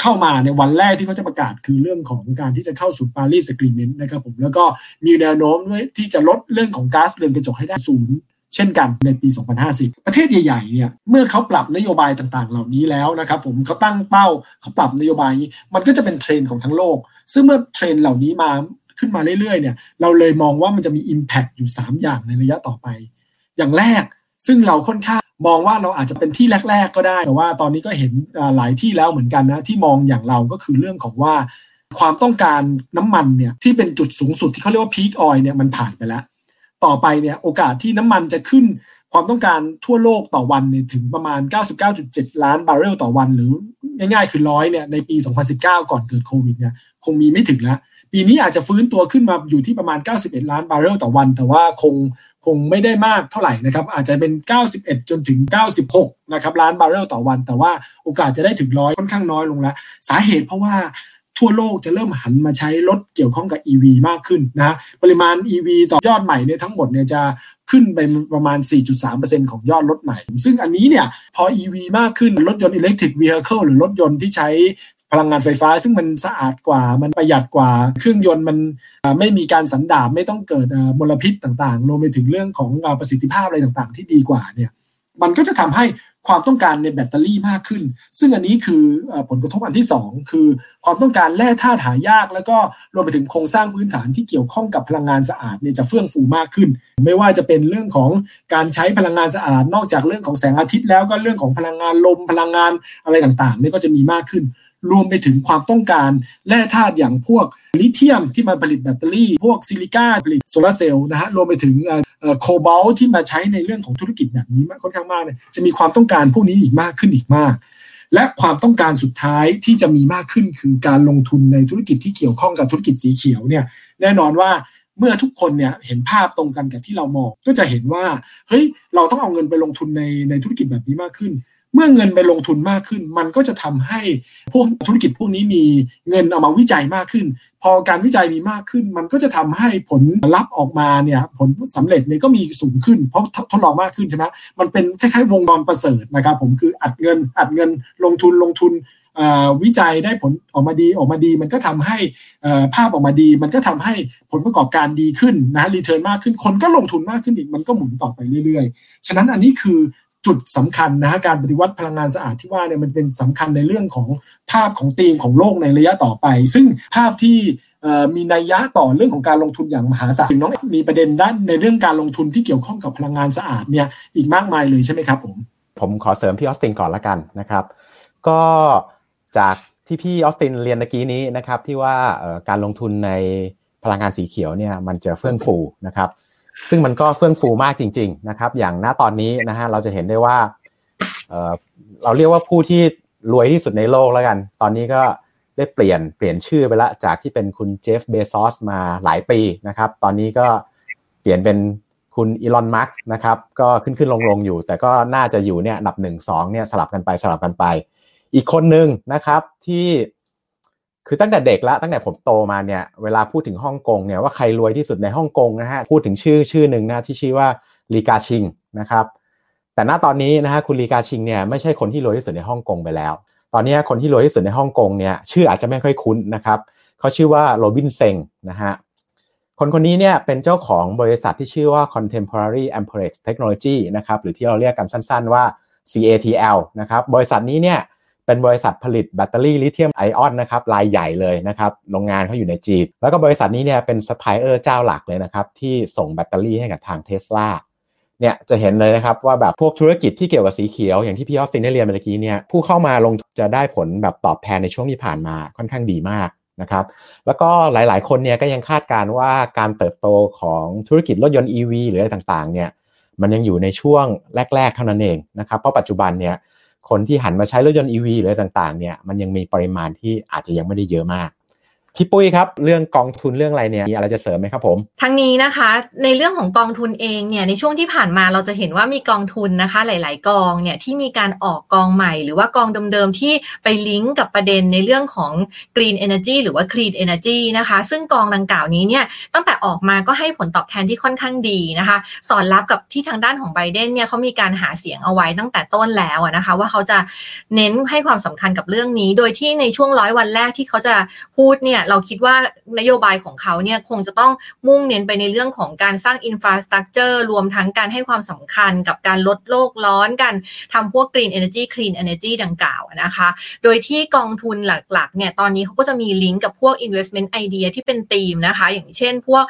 เข้ามาในวันแรกที่เขาจะประกาศคือเรื่องของการที่จะเข้าสู่ปารีสกรีเมนต์นะครับผมแล้วก็มีแนวโน้มด้วยที่จะลดเรื่องของก๊าซเรือนกระจกให้ได้ศูนย์เช่นกันในปี 2050 ประเทศใหญ่ๆ เนี่ย เมื่อเขาปรับนโยบายต่างๆ เหล่านี้แล้วนะครับผมเขาตั้งเป้าเขาปรับนโยบาย มันก็จะเป็นเทรนด์ของทั้งโลก ซึ่งเมื่อเทรนด์เหล่านี้มา ขึ้นมาเรื่อยๆเนี่ยเราเลยมองว่ามันจะมี Impact อยู่ 3 อย่างในระยะต่อไป อย่างแรกซึ่งเราค่อนข้างมองว่าเราอาจจะเป็นที่แรก ๆ ก็ได้ แต่ว่าตอนนี้ก็เห็นหลายที่แล้วเหมือนกันนะ ที่มองอย่างเราก็คือเรื่องของว่า ความต้องการน้ำมันเนี่ยที่เป็นจุดสูงสุดที่เขาเรียกว่า peak oil เนี่ยมันผ่านไปแล้ว ต่อไปเนี่ยโอกาสที่น้ำมันจะขึ้นความต้องการทั่วโลกต่อวันเนี่ยถึงประมาณ 99.7 ล้านบาร์เรลต่อวัน หรือง่ายๆคือร้อยเนี่ยในปี 2019 ก่อนเกิดโควิดเนี่ยคงมีไม่ถึงแล้ว ปีนี้อาจจะฟื้นตัวขึ้นมาอยู่ที่ประมาณ 91 ล้านบาร์เรลต่อวัน แต่ว่าคงคงไม่ได้มากเท่าไหร่นะครับ อาจจะเป็น 91 จนถึง 96 นะครับล้านบาร์เรลต่อวัน แต่ว่าโอกาสจะได้ถึงร้อยค่อนข้างน้อยลงแล้ว สาเหตุเพราะว่าทั่วโลกจะเริ่มหันมาใช้รถเกี่ยวข้องกับ EV มากขึ้นนะปริมาณ EV ต่อยอดใหม่เนี่ยทั้งหมดเนี่ยจะขึ้นไปประมาณ 4.3%ของยอดรถใหม่ ซึ่งอันนี้เนี่ยพอ EV มากขึ้นรถยนต์ electric vehicle หรือรถยนต์ที่ใช้ พลังงานไฟฟ้า ซึ่งมันสะอาดกว่า มันประหยัดกว่า เครื่องยนต์มันไม่มีการสันดาบไม่ต้องเกิดมลพิษต่างๆรวมไปถึงเรื่องของประสิทธิภาพอะไรต่างๆ ที่ดีกว่าเนี่ยมันก็จะทำให้ความต้องการในแบตเตอรี่มากขึ้น ซึ่งอันนี้คือผลกระทบอันที่ 2 คือความต้องการแร่ธาตุหายาก แล้วก็รวมไปถึงโครงสร้างพื้นฐานที่เกี่ยวข้องกับพลังงานสะอาดเนี่ยจะเฟื่องฟูมากขึ้น ไม่ว่าจะเป็นเรื่องของการใช้พลังงานสะอาด นอกจากเรื่องของแสงอาทิตย์แล้วก็เรื่องของพลังงานลมพลังงานอะไรต่างๆนี่ก็จะมีมากขึ้น รวมไปถึงความต้องการแร่ธาตุอย่างพวกลิเธียมที่มาผลิตแบตเตอรี่ พวกซิลิก้าผลิตโซลาร์เซลล์นะฮะรวมไปถึงโคบอลต์ที่มาใช้ในเรื่องของธุรกิจแบบนี้ค่อนข้างมากเนี่ยจะมีความต้องการพวกนี้อีกมากขึ้นอีกมาก และความต้องการสุดท้ายที่จะมีมากขึ้นคือการลงทุนในธุรกิจที่เกี่ยวข้องกับธุรกิจสีเขียวเนี่ยแน่นอนว่าเมื่อทุกคนเนี่ยเห็นภาพตรงกันกับที่เรามองก็จะเห็นว่าเฮ้ยเราต้องเอาเงินไปลงทุนในในธุรกิจแบบนี้มากขึ้น เมื่อเงินไปลงทุนมากขึ้น มันก็จะทำให้พวกธุรกิจพวกนี้มีเงินเอามาวิจัยมากขึ้น พอการวิจัยมีมากขึ้น มันก็จะทำให้ผลลัพธ์ออกมาเนี่ยผลสำเร็จเนี่ยก็มีสูงขึ้น เพราะทดลองมากขึ้นใช่ไหมมันเป็นคล้ายๆวงจรประเสริฐนะครับผมคืออัดเงินอัดเงินลงทุนลงทุนวิจัยได้ผลออกมาดีออกมาดี มันก็ทำให้ภาพออกมาดี มันก็ทำให้ผลประกอบการดีขึ้นนะรีเทิร์นมากขึ้นคนก็ลงทุนมากขึ้นอีกมันก็หมุนต่อไปเรื่อยๆ ฉะนั้นอันนี้คือ จุดสำคัญนะฮะการปฏิวัติพลังงานสะอาดที่ว่าเนี่ยมันเป็นสำคัญในเรื่องของภาพของธีมของโลกในระยะต่อไป ซึ่งภาพที่มีนัยยะต่อเรื่องของการลงทุนอย่างมหาศาลน้องมีประเด็นด้านในเรื่องการลงทุนที่เกี่ยวข้องกับพลังงานสะอาดเนี่ยอีกมากมายเลยใช่ไหมครับผม ผมขอเสริมพี่ออสตินก่อนละกันนะครับ ก็จากที่พี่ออสตินเรียนเมื่อกี้นี้นะครับที่ว่าการลงทุนในพลังงานสีเขียวเนี่ยมันจะเฟื่องฟูนะครับ ซึ่งมันก็เฟื่องฟูมากจริง ๆ นะครับ อย่างณตอนนี้นะฮะเราจะเห็นได้ว่าเราเรียกว่าผู้ที่รวยที่สุดในโลกแล้วกัน ตอนนี้ก็ได้เปลี่ยนเปลี่ยนชื่อไปละจากที่เป็นคุณเจฟเบซอสมาหลายปีนะครับ ตอนนี้ก็เปลี่ยนเป็นคุณอีลอนมาร์กนะครับ ก็ขึ้นขึ้นลงลงอยู่ แต่ก็น่าจะอยู่เนี่ยอันดับหนึ่งสองเนี่ยสลับกันไปสลับกันไป อีกคนหนึ่งนะครับที่ คือตั้งแต่เด็กแล้วตั้งแต่ผมโตมาเนี่ยเวลาพูดถึงฮ่องกงเนี่ยว่าใครรวยที่สุดในฮ่องกงนะฮะพูดถึงชื่อชื่อหนึ่งนะที่ชื่อว่าลีกาชิงนะครับแต่ณตอนนี้นะฮะคุณลีกาชิงเนี่ยไม่ใช่คนที่รวยที่สุดในฮ่องกงไปแล้ว ตอนนี้คนที่รวยที่สุดในฮ่องกงเนี่ยชื่ออาจจะไม่ค่อยคุ้นนะครับเขาชื่อว่า Robin Zeng นะฮะคนคนนี้เนี่ยเป็นเจ้าของบริษัทที่ชื่อว่า Contemporary Amperex Technology นะครับหรือที่เราเรียกกันสั้นๆว่า CATL นะครับบริษัทนี้เนี่ย เป็นบริษัทผลิตแบตเตอรี่ลิเธียมไอออนนะครับรายใหญ่เลยนะครับโรงงานเขาอยู่ในจีน แล้วก็บริษัทนี้เนี่ยเป็นซัพพลายเออร์เจ้าหลักเลยนะครับที่ส่งแบตเตอรี่ให้กับทางเทสลาเนี่ยจะเห็นเลยนะครับว่าแบบพวกธุรกิจที่เกี่ยวกับสีเขียวอย่างที่พี่ออสตินได้เรียนเมื่อกี้เนี่ยผู้เข้ามาลงจะได้ผลแบบตอบแทนในช่วงที่ผ่านมาค่อนข้างดีมากนะครับแล้วก็หลายๆ คนเนี่ยก็ยังคาดการว่าการเติบโตของธุรกิจรถยนต์ EV หรืออะไรต่างๆเนี่ยมันยังอยู่ในช่วงแรก ๆ เท่านั้นเองนะครับเพราะปัจจุบันเนี่ย คนที่หันมาใช้รถยนต์ EV หรืออะไรต่างๆเนี่ยมันยังมีปริมาณที่อาจจะยังไม่ได้เยอะมาก พี่ปุ้ยครับ เรื่องกองทุนเรื่องอะไรเนี่ยมีอะไรจะเสริมไหมครับผมทั้งนี้นะคะ ในเรื่องของกองทุนเองเนี่ยในช่วงที่ผ่านมาเราจะเห็นว่ามีกองทุนนะคะ หลาย ๆ กองเนี่ยที่มีการออกกองใหม่ หรือว่ากองเดิม ๆ ที่ไปลิงก์กับประเด็นในเรื่องของ Green Energy หรือว่า Clean Energy นะคะ ซึ่งกองดังกล่าวนี้เนี่ยตั้งแต่ออกมาก็ให้ผลตอบแทนที่ค่อนข้างดีนะคะ สอนรับกับที่ทางด้านของไบเดนเนี่ยเขามีการหาเสียงเอาไว้ตั้งแต่ต้นแล้วนะคะ ว่าเขาจะเน้นให้ความสำคัญกับเรื่องนี้ โดยที่ในช่วงร้อยวันแรกที่เขาจะพูดเนี่ยเราคิดว่านโยบายของเขาเนี่ยคงจะต้องมุ่งเน้นไปในเรื่องของการสร้างอินฟราสตรักเจอร์รวมทั้งการให้ความสำคัญกับการลดโลกร้อนกันทำพวก Green Energy Clean Energy ดังกล่าวนะคะ โดยที่กองทุนหลักๆเนี่ยตอนนี้เขาก็จะมีลิงก์กับพวก investment idea ที่เป็นธีมนะคะ อย่างเช่นพวก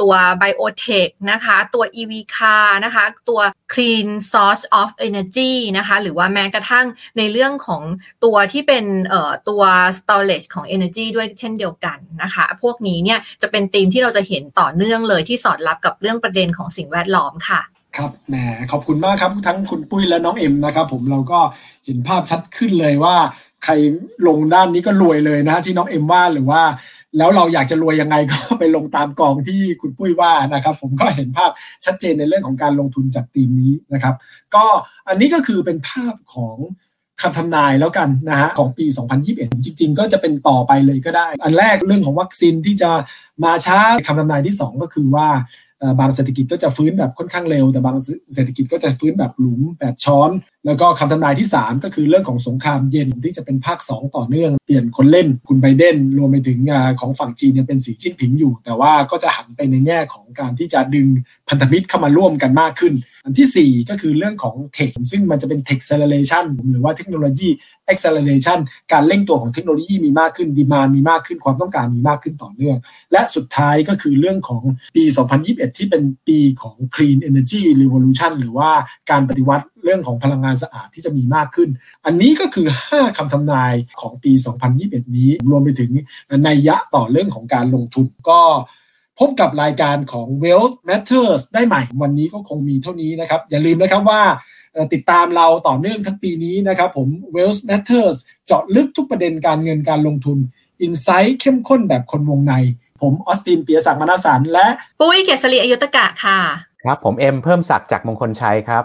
ตัว biotech นะคะตัว EV car นะคะตัว clean source of energy นะคะหรือว่าแม้กระทั่งในเรื่องของตัวที่เป็นตัว storage ของ energy ด้วยเช่นเดียวกันนะคะ พวกนี้เนี่ยจะเป็นธีมที่เราจะเห็นต่อเนื่องเลยที่สอดรับกับเรื่องประเด็นของสิ่งแวดล้อมค่ะครับแหมขอบคุณมากครับทั้งคุณปุ้ยและน้องเอ็มนะครับ ผมเราก็เห็นภาพชัดขึ้นเลยว่า ใครลงด้านนี้ก็รวยเลยนะที่น้องเอ็มว่าหรือว่า แล้วเราอยากจะรวยยังไงก็ไปลงตามกองที่คุณปุ้ยว่านะครับ ผมก็เห็นภาพชัดเจนในเรื่องของการลงทุนจากทีมนี้นะครับ ก็อันนี้ก็คือเป็นภาพของ คำทำนายแล้วกันนะฮะของปี 2021 จริง ๆ ก็จะเป็นต่อไปเลยก็ได้ อันแรกเรื่องของวัคซีนที่จะมาช้าคำทำนายที่ 2 ก็คือว่าบางเศรษฐกิจก็จะฟื้นแบบค่อนข้างเร็ว แต่บางเศรษฐกิจก็จะฟื้นแบบหลุมแบบช้อน แล้วก็คำทำนายที่ 3 ก็คือเรื่องของสงครามเย็นที่จะเป็นภาค 2 ต่อเนื่อง เปลี่ยนคนเล่นคุณไบเดนรวมไปถึงของฝั่งจีนยังเป็นสีจิ้นผิงอยู่ แต่ว่าก็จะหันไปในแง่ของการที่จะดึงพันธมิตรเข้ามาร่วมกันมากขึ้น อันที่ 4 ก็คือเรื่องของ tech ซึ่งมันจะเป็น techceleration หรือว่าเทคโนโลยี acceleration การเร่งตัวของเทคโนโลยีมีมากขึ้นดีมานมีมากขึ้นความต้องการมีมากขึ้นต่อเนื่อง และสุดท้ายก็คือเรื่องของปี 2021 ที่เป็นปีของ clean energy revolution หรือว่าการปฏิวัติ รื่องของพลังงานสะอาดที่จะมีมากขึ้น อันนี้ก็คือ 5คำทำนายของปี 2021 นี้ รวมไปถึงนัยยะต่อเรื่องของการลงทุนก็พบกับรายการของ Wealth Matters ได้ใหม่ วันนี้ก็คงมีเท่านี้นะครับ อย่าลืมนะครับว่าติดตามเราต่อเนื่องทั้งปีนี้นะครับผม Wealth Matters เจาะลึกทุกประเด็นการเงินการลงทุน อินไซต์เข้มข้นแบบคนวงใน ผมออสตินเปียศักดิ์มนาสารและ ปุ้ยเกษรีอายุตกะค่ะ ครับ ผมเอ็มเพิ่มศักดิ์จากมงคลชัยครับ